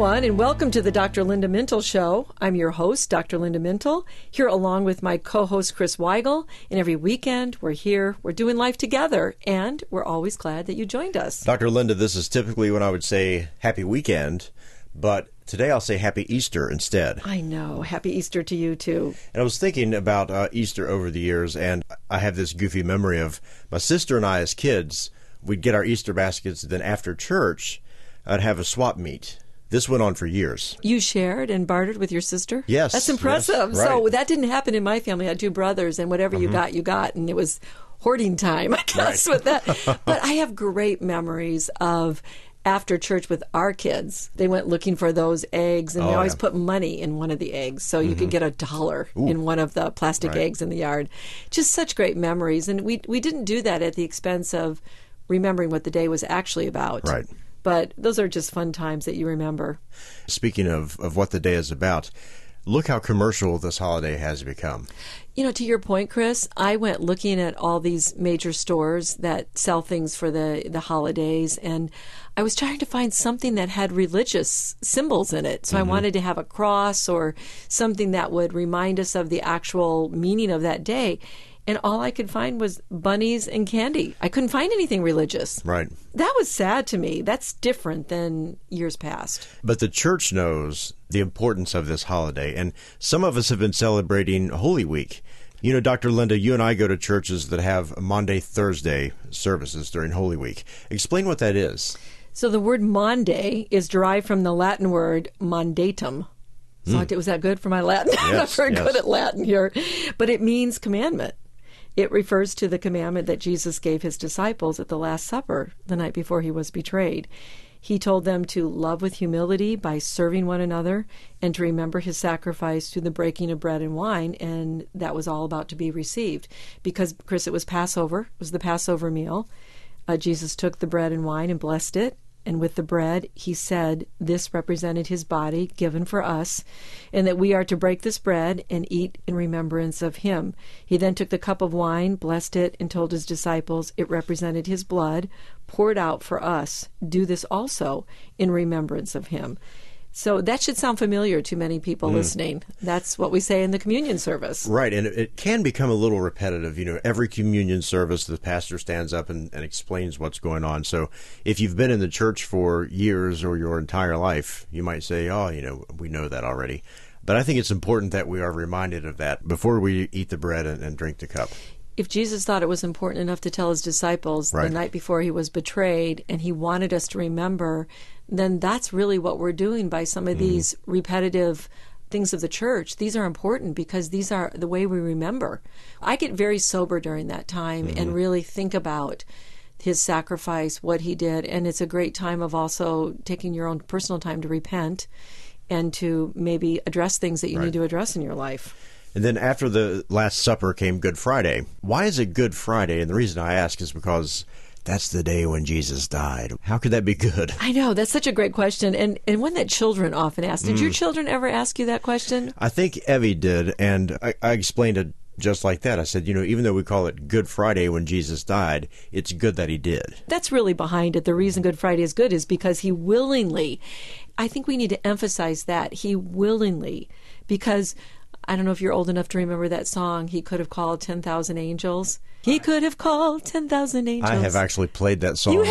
everyone, and welcome to the Dr. Linda Mintle Show. I'm your host, Dr. Linda Mintle, here along with my co host, Chris Weigel. And every weekend, we're here, we're doing life together, and we're always glad that you joined us. Dr. Linda, this is typically when I would say happy weekend, but today I'll say happy Easter instead. I know. Happy Easter to you, too. And I was thinking about uh, Easter over the years, and I have this goofy memory of my sister and I as kids, we'd get our Easter baskets, and then after church, I'd have a swap meet this went on for years. You shared and bartered with your sister? Yes. That's impressive. Yes, right. So that didn't happen in my family. I had two brothers, and whatever mm-hmm. you got, you got. And it was hoarding time, I guess, right. with that. but I have great memories of after church with our kids. They went looking for those eggs, and oh, they always yeah. put money in one of the eggs. So you mm-hmm. could get a dollar in one of the plastic right. eggs in the yard. Just such great memories. And we, we didn't do that at the expense of remembering what the day was actually about. Right. But those are just fun times that you remember. Speaking of, of what the day is about, look how commercial this holiday has become. You know, to your point, Chris, I went looking at all these major stores that sell things for the, the holidays, and I was trying to find something that had religious symbols in it. So mm-hmm. I wanted to have a cross or something that would remind us of the actual meaning of that day and all I could find was bunnies and candy. I couldn't find anything religious. Right. That was sad to me. That's different than years past. But the church knows the importance of this holiday, and some of us have been celebrating Holy Week. You know, Dr. Linda, you and I go to churches that have Maundy, Thursday services during Holy Week. Explain what that is. So the word Maundy is derived from the Latin word mandatum. So mm. was that good for my Latin? Yes, I'm not very yes. good at Latin here. But it means commandment. It refers to the commandment that Jesus gave his disciples at the Last Supper the night before he was betrayed. He told them to love with humility by serving one another and to remember his sacrifice through the breaking of bread and wine, and that was all about to be received. Because, Chris, it was Passover, it was the Passover meal. Uh, Jesus took the bread and wine and blessed it, and with the bread he said this represented his body given for us, and that we are to break this bread and eat in remembrance of him. He then took the cup of wine, blessed it, and told his disciples it represented his blood poured out for us. Do this also in remembrance of him. So that should sound familiar to many people mm. listening. That's what we say in the communion service. Right. And it can become a little repetitive. You know, every communion service, the pastor stands up and, and explains what's going on. So if you've been in the church for years or your entire life, you might say, oh, you know, we know that already. But I think it's important that we are reminded of that before we eat the bread and, and drink the cup if Jesus thought it was important enough to tell his disciples right. the night before he was betrayed and he wanted us to remember then that's really what we're doing by some of mm these repetitive things of the church. These are important because these are the way we remember. I get very sober during that time mm-hmm. and really think about his sacrifice, what he did, and it's a great time of also taking your own personal time to repent and to maybe address things that you right. need to address in your life. And then after the Last Supper came Good Friday. Why is it Good Friday? And the reason I ask is because that's the day when Jesus died. How could that be good? I know that's such a great question, and and one that children often ask. Did mm. your children ever ask you that question? I think Evie did, and I, I explained it just like that. I said, you know, even though we call it Good Friday when Jesus died, it's good that he did. That's really behind it. The reason Good Friday is good is because he willingly, I think we need to emphasize that. He willingly, because I don't know if you're old enough to remember that song, He Could Have Called 10,000 Angels. He could have called 10,000 angels. I have actually played that song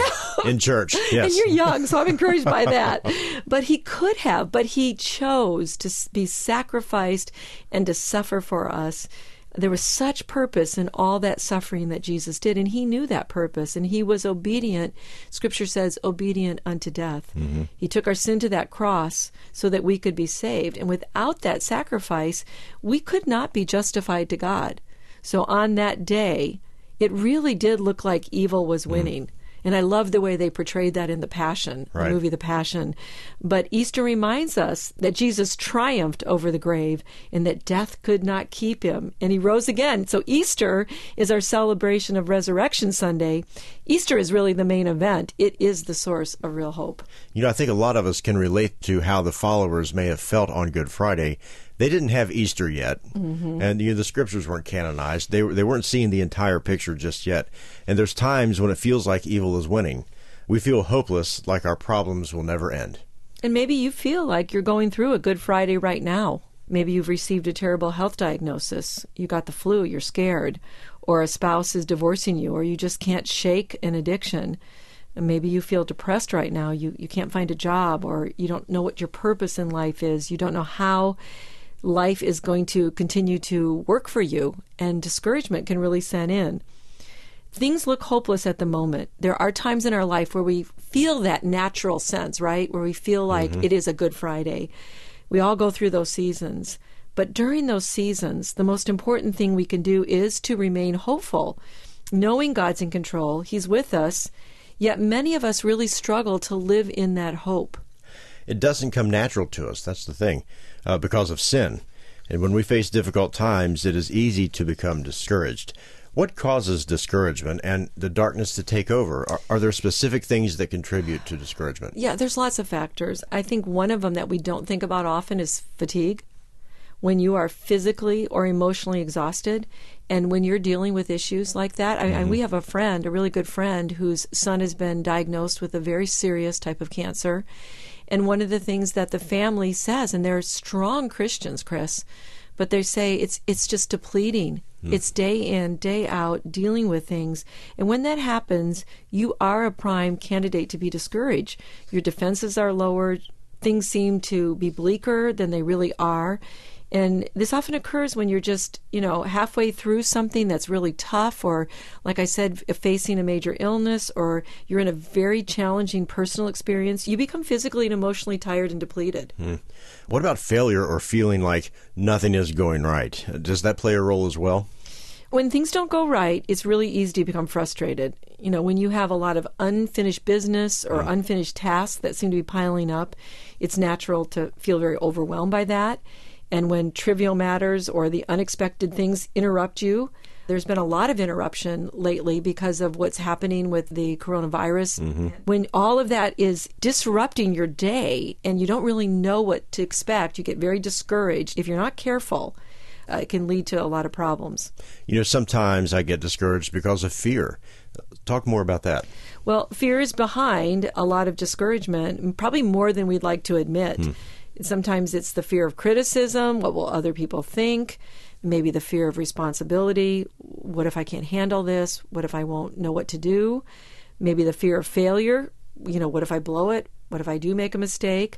in church. Yes. and you're young, so I'm encouraged by that. But he could have, but he chose to be sacrificed and to suffer for us. There was such purpose in all that suffering that Jesus did, and he knew that purpose, and he was obedient. Scripture says, obedient unto death. Mm-hmm. He took our sin to that cross so that we could be saved. And without that sacrifice, we could not be justified to God. So on that day, it really did look like evil was mm. winning. Mm. And I love the way they portrayed that in The Passion, right. the movie The Passion. But Easter reminds us that Jesus triumphed over the grave and that death could not keep him. And he rose again. So Easter is our celebration of Resurrection Sunday. Easter is really the main event, it is the source of real hope. You know, I think a lot of us can relate to how the followers may have felt on Good Friday they didn't have Easter yet, mm-hmm. and you know, the scriptures weren't canonized. They they weren't seeing the entire picture just yet. And there's times when it feels like evil is winning. We feel hopeless, like our problems will never end. And maybe you feel like you're going through a Good Friday right now. Maybe you've received a terrible health diagnosis. You got the flu, you're scared, or a spouse is divorcing you, or you just can't shake an addiction. Maybe you feel depressed right now. You, you can't find a job, or you don't know what your purpose in life is. You don't know how life is going to continue to work for you, and discouragement can really set in. Things look hopeless at the moment. There are times in our life where we feel that natural sense, right? Where we feel like mm-hmm. it is a Good Friday. We all go through those seasons. But during those seasons, the most important thing we can do is to remain hopeful, knowing God's in control, He's with us, yet many of us really struggle to live in that hope. It doesn't come natural to us, that's the thing, uh, because of sin. And when we face difficult times, it is easy to become discouraged. What causes discouragement and the darkness to take over? Are, are, there specific things that contribute to discouragement? Yeah, there's lots of factors. I think one of them that we don't think about often is fatigue. When you are physically or emotionally exhausted, and when you're dealing with issues like that, mm-hmm. I, we have a friend, a really good friend, whose son has been diagnosed with a very serious type of cancer. And one of the things that the family says, and they're strong Christians, Chris, but they say it's it's just depleting. Mm. It's day in, day out dealing with things. And when that happens, you are a prime candidate to be discouraged. Your defenses are lowered, things seem to be bleaker than they really are. And this often occurs when you're just, you know, halfway through something that's really tough, or like I said, facing a major illness, or you're in a very challenging personal experience. You become physically and emotionally tired and depleted. Hmm. What about failure or feeling like nothing is going right? Does that play a role as well? When things don't go right, it's really easy to become frustrated. You know, when you have a lot of unfinished business or hmm. unfinished tasks that seem to be piling up, it's natural to feel very overwhelmed by that. And when trivial matters or the unexpected things interrupt you, there's been a lot of interruption lately because of what's happening with the coronavirus. Mm-hmm. When all of that is disrupting your day and you don't really know what to expect, you get very discouraged. If you're not careful, uh, it can lead to a lot of problems. You know, sometimes I get discouraged because of fear. Talk more about that. Well, fear is behind a lot of discouragement, probably more than we'd like to admit. Hmm. Sometimes it's the fear of criticism. What will other people think? Maybe the fear of responsibility. What if I can't handle this? What if I won't know what to do? Maybe the fear of failure. You know, what if I blow it? What if I do make a mistake?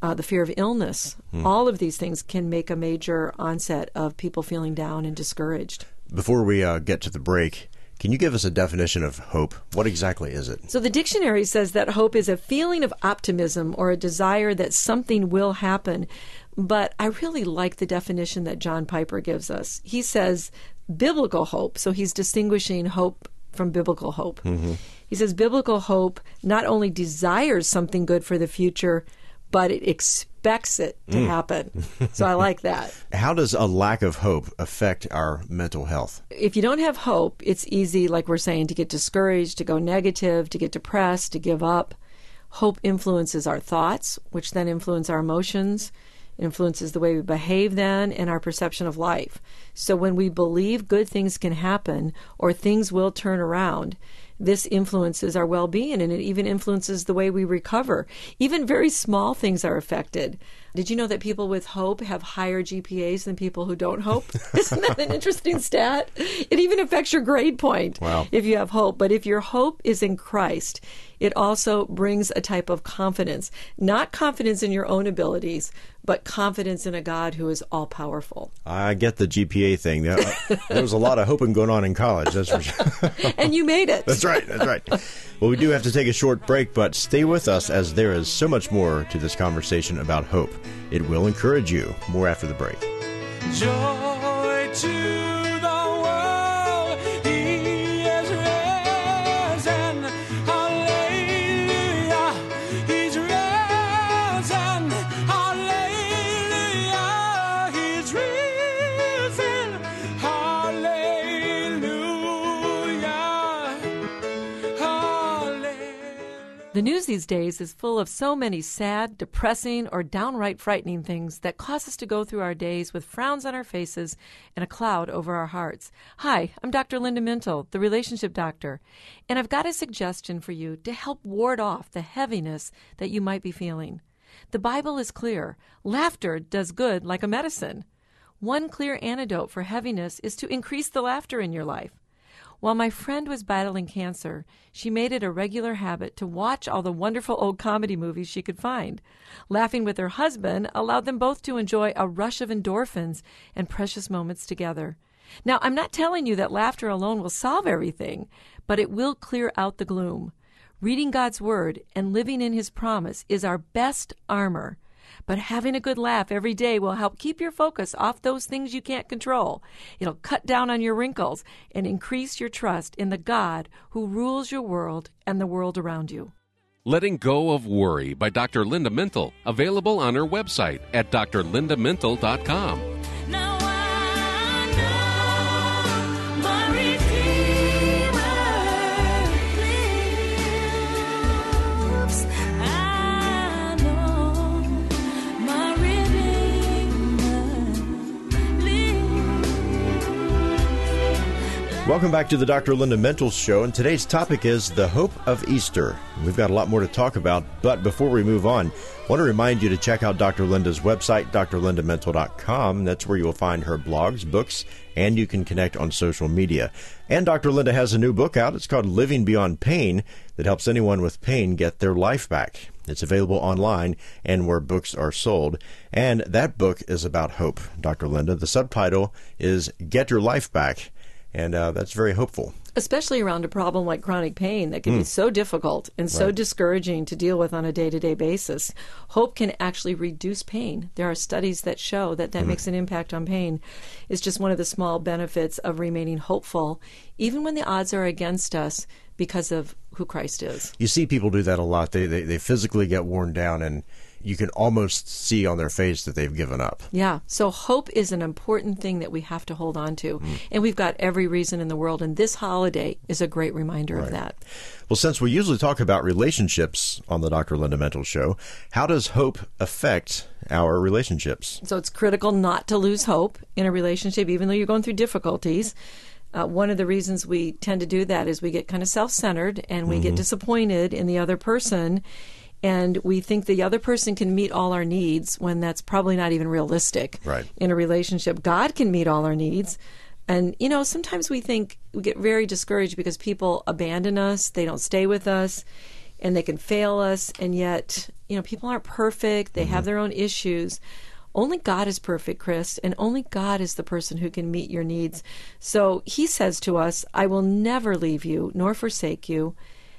Uh, the fear of illness. Hmm. All of these things can make a major onset of people feeling down and discouraged. Before we uh, get to the break, can you give us a definition of hope? What exactly is it? So, the dictionary says that hope is a feeling of optimism or a desire that something will happen. But I really like the definition that John Piper gives us. He says biblical hope. So, he's distinguishing hope from biblical hope. Mm-hmm. He says biblical hope not only desires something good for the future, but it expects it to mm. happen. So I like that. How does a lack of hope affect our mental health? If you don't have hope, it's easy, like we're saying, to get discouraged, to go negative, to get depressed, to give up. Hope influences our thoughts, which then influence our emotions, influences the way we behave then and our perception of life. So when we believe good things can happen or things will turn around, this influences our well being and it even influences the way we recover. Even very small things are affected. Did you know that people with hope have higher GPAs than people who don't hope? Isn't that an interesting stat? It even affects your grade point wow. if you have hope. But if your hope is in Christ, it also brings a type of confidence, not confidence in your own abilities, but confidence in a God who is all powerful. I get the GPA thing. There, uh, there was a lot of hoping going on in college, that's for sure. and you made it. That's right, that's right. Well, we do have to take a short break, but stay with us as there is so much more to this conversation about hope. It will encourage you. More after the break. Joy to The news these days is full of so many sad, depressing, or downright frightening things that cause us to go through our days with frowns on our faces and a cloud over our hearts. Hi, I'm Dr. Linda Mintle, the relationship doctor, and I've got a suggestion for you to help ward off the heaviness that you might be feeling. The Bible is clear. Laughter does good like a medicine. One clear antidote for heaviness is to increase the laughter in your life. While my friend was battling cancer, she made it a regular habit to watch all the wonderful old comedy movies she could find. Laughing with her husband allowed them both to enjoy a rush of endorphins and precious moments together. Now, I'm not telling you that laughter alone will solve everything, but it will clear out the gloom. Reading God's Word and living in His promise is our best armor. But having a good laugh every day will help keep your focus off those things you can't control. It'll cut down on your wrinkles and increase your trust in the God who rules your world and the world around you. Letting Go of Worry by Dr. Linda Mintle, available on her website at drlindamintle.com. Welcome back to the Dr. Linda Mintle Show, and today's topic is the hope of Easter. We've got a lot more to talk about, but before we move on, I want to remind you to check out Dr. Linda's website, drlindamintle.com. That's where you will find her blogs, books, and you can connect on social media. And Dr. Linda has a new book out. It's called Living Beyond Pain that helps anyone with pain get their life back. It's available online and where books are sold. And that book is about hope, Dr. Linda. The subtitle is Get Your Life Back and uh, that's very hopeful. Especially around a problem like chronic pain that can mm. be so difficult and so right. discouraging to deal with on a day to day basis. Hope can actually reduce pain. There are studies that show that that mm. makes an impact on pain. It's just one of the small benefits of remaining hopeful, even when the odds are against us because of who Christ is. You see people do that a lot. They, they, they physically get worn down and you can almost see on their face that they've given up. Yeah. So hope is an important thing that we have to hold on to. Mm. And we've got every reason in the world. And this holiday is a great reminder right. of that. Well, since we usually talk about relationships on the Dr. Linda Mintle Show, how does hope affect our relationships? So it's critical not to lose hope in a relationship, even though you're going through difficulties. Uh, one of the reasons we tend to do that is we get kind of self centered and we mm-hmm. get disappointed in the other person and we think the other person can meet all our needs when that's probably not even realistic right. in a relationship. God can meet all our needs. And, you know, sometimes we think we get very discouraged because people abandon us, they don't stay with us, and they can fail us. And yet, you know, people aren't perfect, they mm-hmm. have their own issues. Only God is perfect, Chris, and only God is the person who can meet your needs. So he says to us, I will never leave you nor forsake you.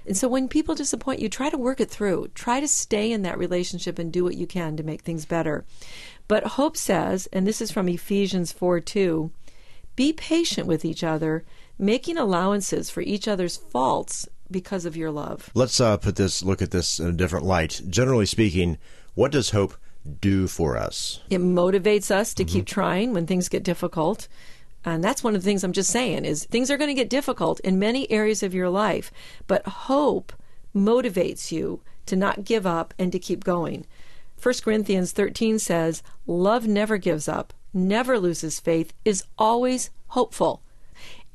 And so when people disappoint you, try to work it through. Try to stay in that relationship and do what you can to make things better. But hope says, and this is from Ephesians 4 2, be patient with each other, making allowances for each other's faults because of your love. Let's uh, put this, look at this in a different light. Generally speaking, what does hope do for us? It motivates us to mm-hmm. keep trying when things get difficult. And that's one of the things I'm just saying is things are going to get difficult in many areas of your life, but hope motivates you to not give up and to keep going. 1 Corinthians 13 says, Love never gives up, never loses faith, is always hopeful,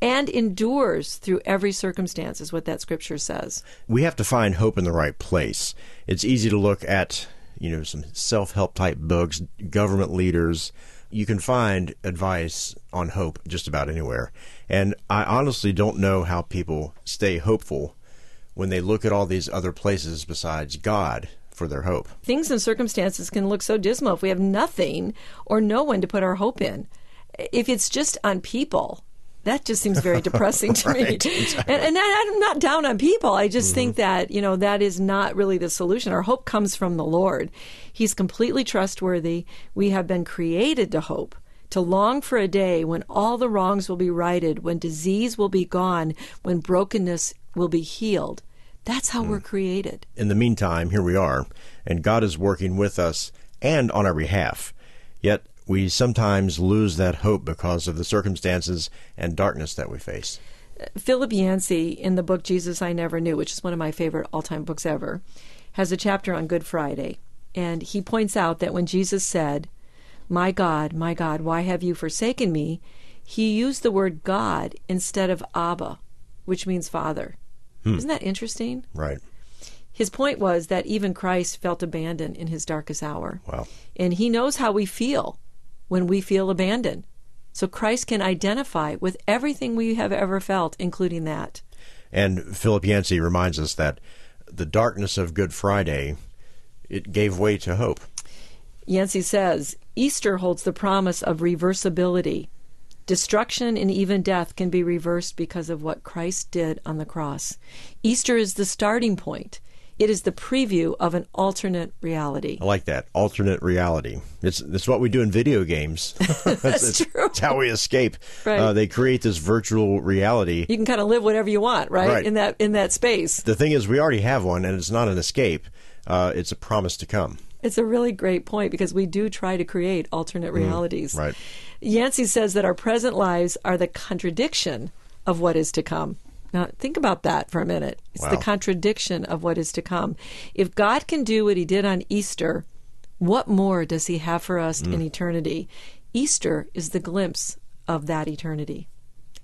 and endures through every circumstance, is what that scripture says. We have to find hope in the right place. It's easy to look at, you know, some self help type books, government leaders, you can find advice on hope just about anywhere. And I honestly don't know how people stay hopeful when they look at all these other places besides God for their hope. Things and circumstances can look so dismal if we have nothing or no one to put our hope in. If it's just on people, that just seems very depressing to right, me. Exactly. And, and, I'm not down on people. I just mm-hmm. think that, you know, that is not really the solution. Our hope comes from the Lord. He's completely trustworthy. We have been created to hope, to long for a day when all the wrongs will be righted, when disease will be gone, when brokenness will be healed. That's how mm. we're created. In the meantime, here we are, and God is working with us and on our behalf. Yet we sometimes lose that hope because of the circumstances and darkness that we face. Philip Yancey, in the book Jesus I Never Knew, which is one of my favorite all time books ever, has a chapter on Good Friday. And he points out that when Jesus said, My God, my God, why have you forsaken me? he used the word God instead of Abba, which means Father. Hmm. Isn't that interesting? Right. His point was that even Christ felt abandoned in his darkest hour. Wow. And he knows how we feel when we feel abandoned. So Christ can identify with everything we have ever felt, including that. And Philip Yancey reminds us that the darkness of Good Friday, it gave way to hope. Yancey says Easter holds the promise of reversibility. Destruction and even death can be reversed because of what Christ did on the cross. Easter is the starting point. It is the preview of an alternate reality. I like that alternate reality. It's it's what we do in video games. That's it's, true. It's how we escape. Right. Uh, they create this virtual reality. You can kind of live whatever you want, right? Right. In that in that space. The thing is, we already have one, and it's not an escape. Uh, it's a promise to come. It's a really great point because we do try to create alternate realities. Mm, right. Yancey says that our present lives are the contradiction of what is to come. Now, think about that for a minute. It's the contradiction of what is to come. If God can do what he did on Easter, what more does he have for us Mm. in eternity? Easter is the glimpse of that eternity.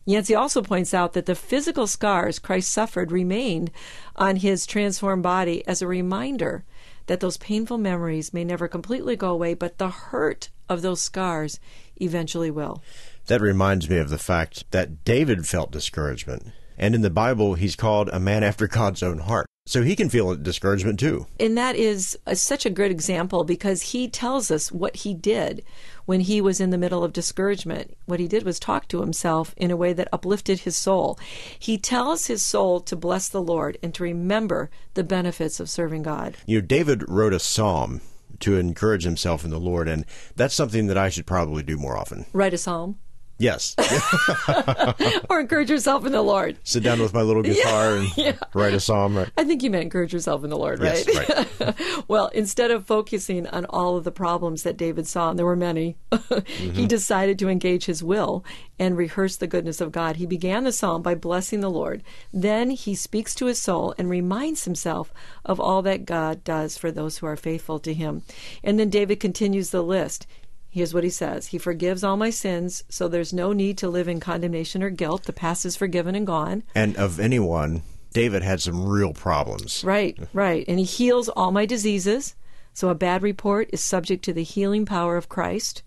Yancey also points out that the physical scars Christ suffered remained on his transformed body as a reminder that those painful memories may never completely go away, but the hurt of those scars eventually will. That reminds me of the fact that David felt discouragement. And in the Bible, he's called a man after God's own heart. So he can feel discouragement too. And that is a, such a good example because he tells us what he did when he was in the middle of discouragement. What he did was talk to himself in a way that uplifted his soul. He tells his soul to bless the Lord and to remember the benefits of serving God. You know, David wrote a psalm to encourage himself in the Lord, and that's something that I should probably do more often. Write a psalm Yes. or encourage yourself in the Lord. Sit down with my little guitar and write a psalm. Right. I think you meant encourage yourself in the Lord, right? Yes, right. well, instead of focusing on all of the problems that David saw, and there were many, he mm-hmm. decided to engage his will and rehearse the goodness of God. He began the psalm by blessing the Lord. Then he speaks to his soul and reminds himself of all that God does for those who are faithful to him. And then David continues the list. Here's what he says He forgives all my sins, so there's no need to live in condemnation or guilt. The past is forgiven and gone. And of anyone, David had some real problems. Right, right. And he heals all my diseases. So a bad report is subject to the healing power of Christ.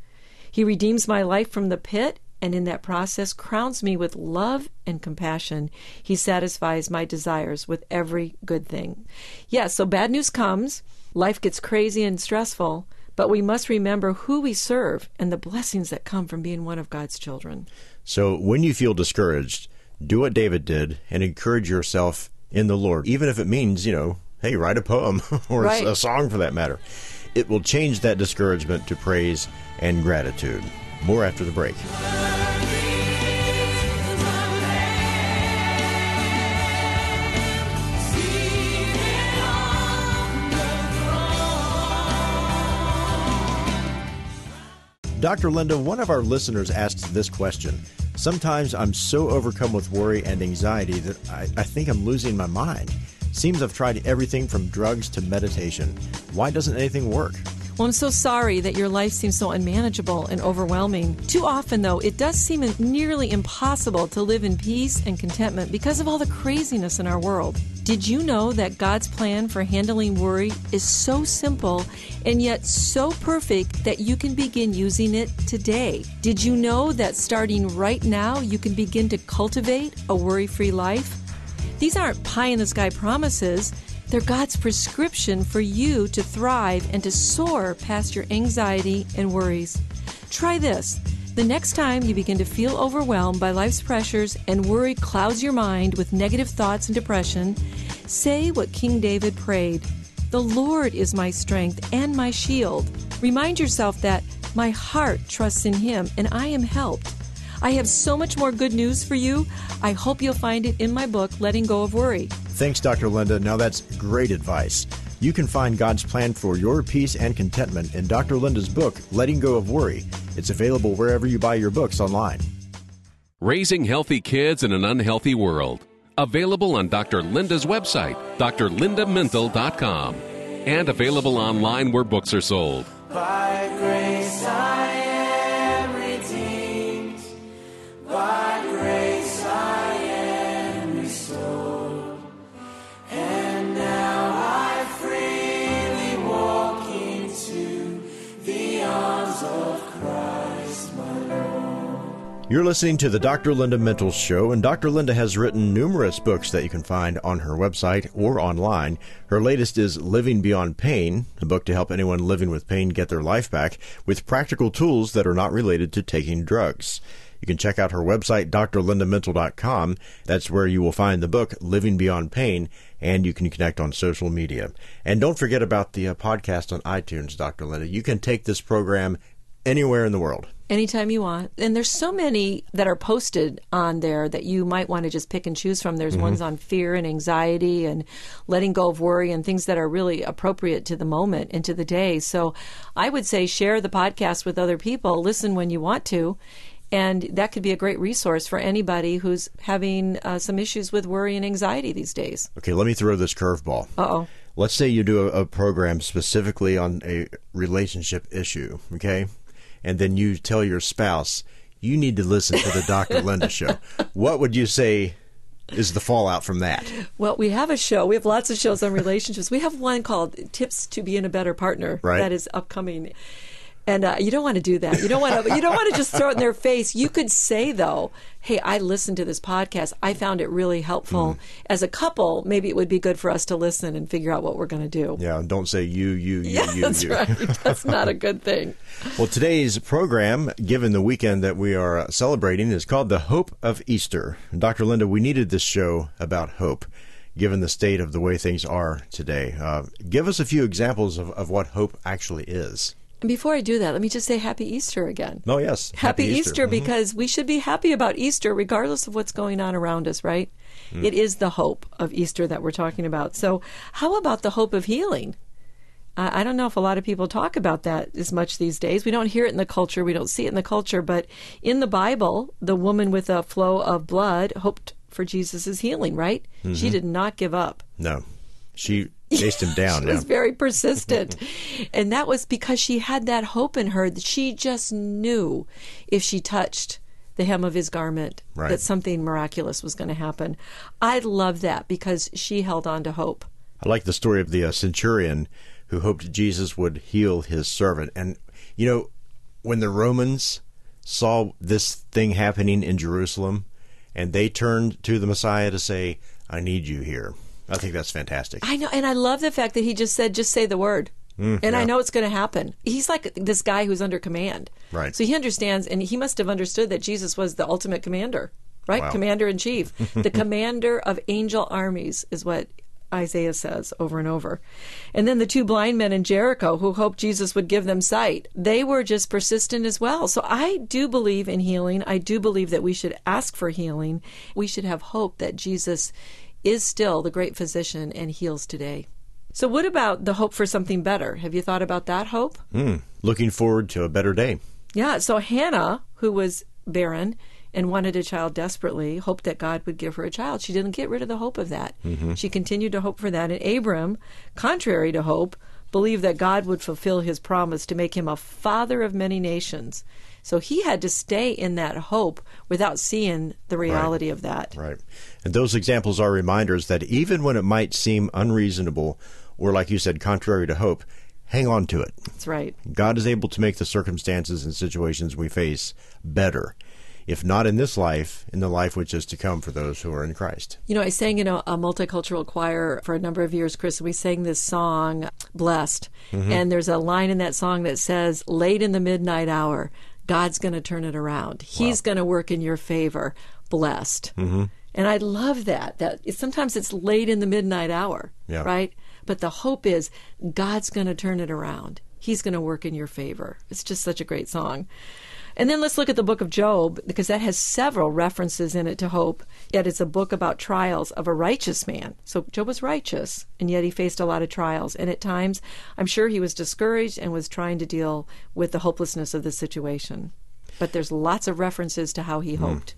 He redeems my life from the pit, and in that process crowns me with love and compassion. He satisfies my desires with every good thing. Yes, so bad news comes. Life gets crazy and stressful, but we must remember who we serve and the blessings that come from being one of God's children. So when you feel discouraged, do what David did and encourage yourself in the Lord, even if it means, you know, hey, write a poem or Right. a song for that matter. It will change that discouragement to praise and gratitude. More after the break. Dr. Linda, one of our listeners asked this question. Sometimes I'm so overcome with worry and anxiety that I, I think I'm losing my mind. Seems I've tried everything from drugs to meditation. Why doesn't anything work? Well, I'm so sorry that your life seems so unmanageable and overwhelming. Too often, though, it does seem nearly impossible to live in peace and contentment because of all the craziness in our world. Did you know that God's plan for handling worry is so simple and yet so perfect that you can begin using it today? Did you know that starting right now, you can begin to cultivate a worry free life? These aren't pie in the sky promises. They're God's prescription for you to thrive and to soar past your anxiety and worries. Try this. The next time you begin to feel overwhelmed by life's pressures and worry clouds your mind with negative thoughts and depression, say what King David prayed The Lord is my strength and my shield. Remind yourself that my heart trusts in Him and I am helped. I have so much more good news for you. I hope you'll find it in my book, Letting Go of Worry. Thanks, Dr. Linda. Now that's great advice. You can find God's plan for your peace and contentment in Dr. Linda's book, Letting Go of Worry. It's available wherever you buy your books online. Raising Healthy Kids in an Unhealthy World. Available on Dr. Linda's website, drlindamintle.com, and available online where books are sold. You're listening to the Dr. Linda Mintle Show, and Dr. Linda has written numerous books that you can find on her website or online. Her latest is Living Beyond Pain, a book to help anyone living with pain get their life back with practical tools that are not related to taking drugs. You can check out her website, drlindamintle.com. That's where you will find the book, Living Beyond Pain, and you can connect on social media. And don't forget about the uh, podcast on iTunes, Dr. Linda. You can take this program anywhere in the world. Anytime you want. And there's so many that are posted on there that you might want to just pick and choose from. There's mm-hmm. ones on fear and anxiety and letting go of worry and things that are really appropriate to the moment and to the day. So I would say share the podcast with other people, listen when you want to. And that could be a great resource for anybody who's having uh, some issues with worry and anxiety these days. Okay, let me throw this curveball. Uh oh. Let's say you do a, a program specifically on a relationship issue, okay? And then you tell your spouse, you need to listen to the Dr. Linda show. What would you say is the fallout from that? Well, we have a show. We have lots of shows on relationships. We have one called Tips to Be in a Better Partner right. that is upcoming. And uh, you don't want to do that. You don't want to. You don't want to just throw it in their face. You could say though, "Hey, I listened to this podcast. I found it really helpful." Mm. As a couple, maybe it would be good for us to listen and figure out what we're going to do. Yeah, and don't say you, you, you, yeah, you. That's you. right. That's not a good thing. well, today's program, given the weekend that we are uh, celebrating, is called "The Hope of Easter." Dr. Linda, we needed this show about hope given the state of the way things are today. Uh, give us a few examples of, of what hope actually is. And before I do that, let me just say Happy Easter again. Oh, yes. Happy, happy Easter, Easter mm-hmm. because we should be happy about Easter regardless of what's going on around us, right? Mm. It is the hope of Easter that we're talking about. So, how about the hope of healing? I don't know if a lot of people talk about that as much these days. We don't hear it in the culture, we don't see it in the culture, but in the Bible, the woman with a flow of blood hoped for Jesus' healing, right? Mm-hmm. She did not give up. No. She chased him down. she yeah. was very persistent. and that was because she had that hope in her that she just knew if she touched the hem of his garment right. that something miraculous was going to happen. I love that because she held on to hope. I like the story of the uh, centurion who hoped Jesus would heal his servant. And, you know, when the Romans saw this thing happening in Jerusalem and they turned to the Messiah to say, I need you here. I think that's fantastic. I know, and I love the fact that he just said, "Just say the word." Mm, and yeah. I know it's going to happen. He's like this guy who's under command. Right. So he understands, and he must have understood that Jesus was the ultimate commander, right? Wow. Commander in chief. the commander of angel armies is what Isaiah says over and over. And then the two blind men in Jericho who hoped Jesus would give them sight, they were just persistent as well. So I do believe in healing. I do believe that we should ask for healing. We should have hope that Jesus is still the great physician and heals today. So, what about the hope for something better? Have you thought about that hope? Mm, looking forward to a better day. Yeah. So, Hannah, who was barren and wanted a child desperately, hoped that God would give her a child. She didn't get rid of the hope of that. Mm-hmm. She continued to hope for that. And Abram, contrary to hope, believed that God would fulfill his promise to make him a father of many nations. So he had to stay in that hope without seeing the reality right. of that. Right. And those examples are reminders that even when it might seem unreasonable or, like you said, contrary to hope, hang on to it. That's right. God is able to make the circumstances and situations we face better if not in this life, in the life which is to come for those who are in Christ. You know, I sang in a, a multicultural choir for a number of years, Chris, and we sang this song, Blessed. Mm-hmm. And there's a line in that song that says, Late in the midnight hour, God's going to turn it around. He's wow. going to work in your favor. Blessed. Mm-hmm. And I love that. That sometimes it's late in the midnight hour, yeah. right? But the hope is God's going to turn it around. He's going to work in your favor. It's just such a great song. And then let's look at the book of Job, because that has several references in it to hope. Yet it's a book about trials of a righteous man. So Job was righteous, and yet he faced a lot of trials. And at times, I'm sure he was discouraged and was trying to deal with the hopelessness of the situation. But there's lots of references to how he hmm. hoped.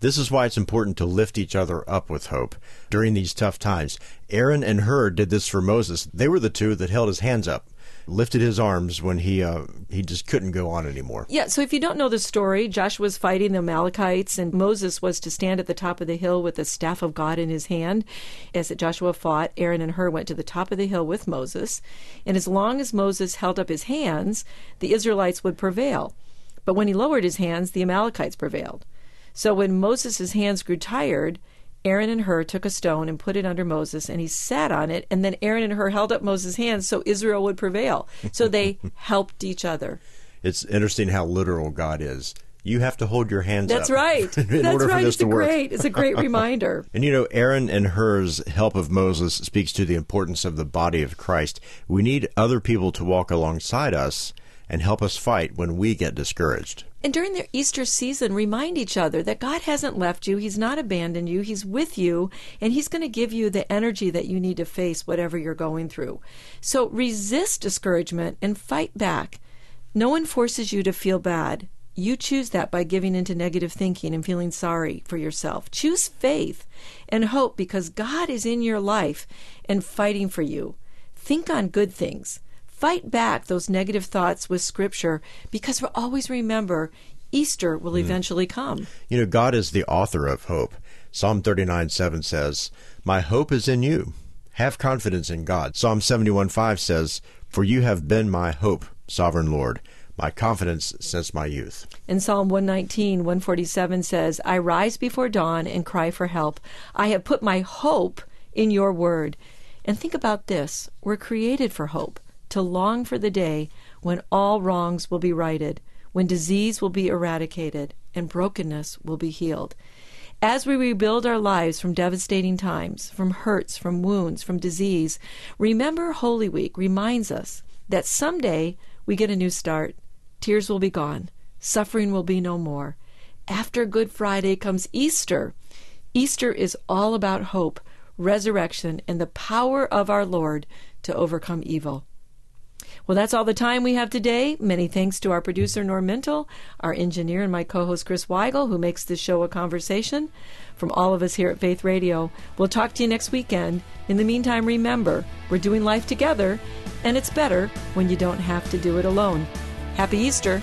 This is why it's important to lift each other up with hope during these tough times. Aaron and Hur did this for Moses. They were the two that held his hands up lifted his arms when he uh, he just couldn't go on anymore. Yeah. So if you don't know the story, Joshua was fighting the Amalekites, and Moses was to stand at the top of the hill with the staff of God in his hand. As Joshua fought, Aaron and Hur went to the top of the hill with Moses, and as long as Moses held up his hands, the Israelites would prevail. But when he lowered his hands, the Amalekites prevailed. So when Moses' hands grew tired, Aaron and Hur took a stone and put it under Moses, and he sat on it. And then Aaron and Hur held up Moses' hands so Israel would prevail. So they helped each other. It's interesting how literal God is. You have to hold your hands That's up. right. That's right. it's a work. great. It's a great reminder. And you know, Aaron and Hur's help of Moses speaks to the importance of the body of Christ. We need other people to walk alongside us and help us fight when we get discouraged. And during the Easter season, remind each other that God hasn't left you. He's not abandoned you. He's with you, and He's going to give you the energy that you need to face whatever you're going through. So resist discouragement and fight back. No one forces you to feel bad. You choose that by giving into negative thinking and feeling sorry for yourself. Choose faith and hope because God is in your life and fighting for you. Think on good things. Fight back those negative thoughts with Scripture because we'll always remember Easter will hmm. eventually come. You know, God is the author of hope. Psalm 39 7 says, My hope is in you. Have confidence in God. Psalm 71 5 says, For you have been my hope, sovereign Lord, my confidence since my youth. In Psalm 119, 147 says, I rise before dawn and cry for help. I have put my hope in your word. And think about this we're created for hope, to long for the day when all wrongs will be righted, when disease will be eradicated, and brokenness will be healed. As we rebuild our lives from devastating times, from hurts, from wounds, from disease, remember Holy Week reminds us that someday we get a new start. Tears will be gone. Suffering will be no more. After Good Friday comes Easter. Easter is all about hope, resurrection, and the power of our Lord to overcome evil. Well, that's all the time we have today. Many thanks to our producer, Norm our engineer, and my co host, Chris Weigel, who makes this show a conversation. From all of us here at Faith Radio, we'll talk to you next weekend. In the meantime, remember, we're doing life together, and it's better when you don't have to do it alone. Happy Easter!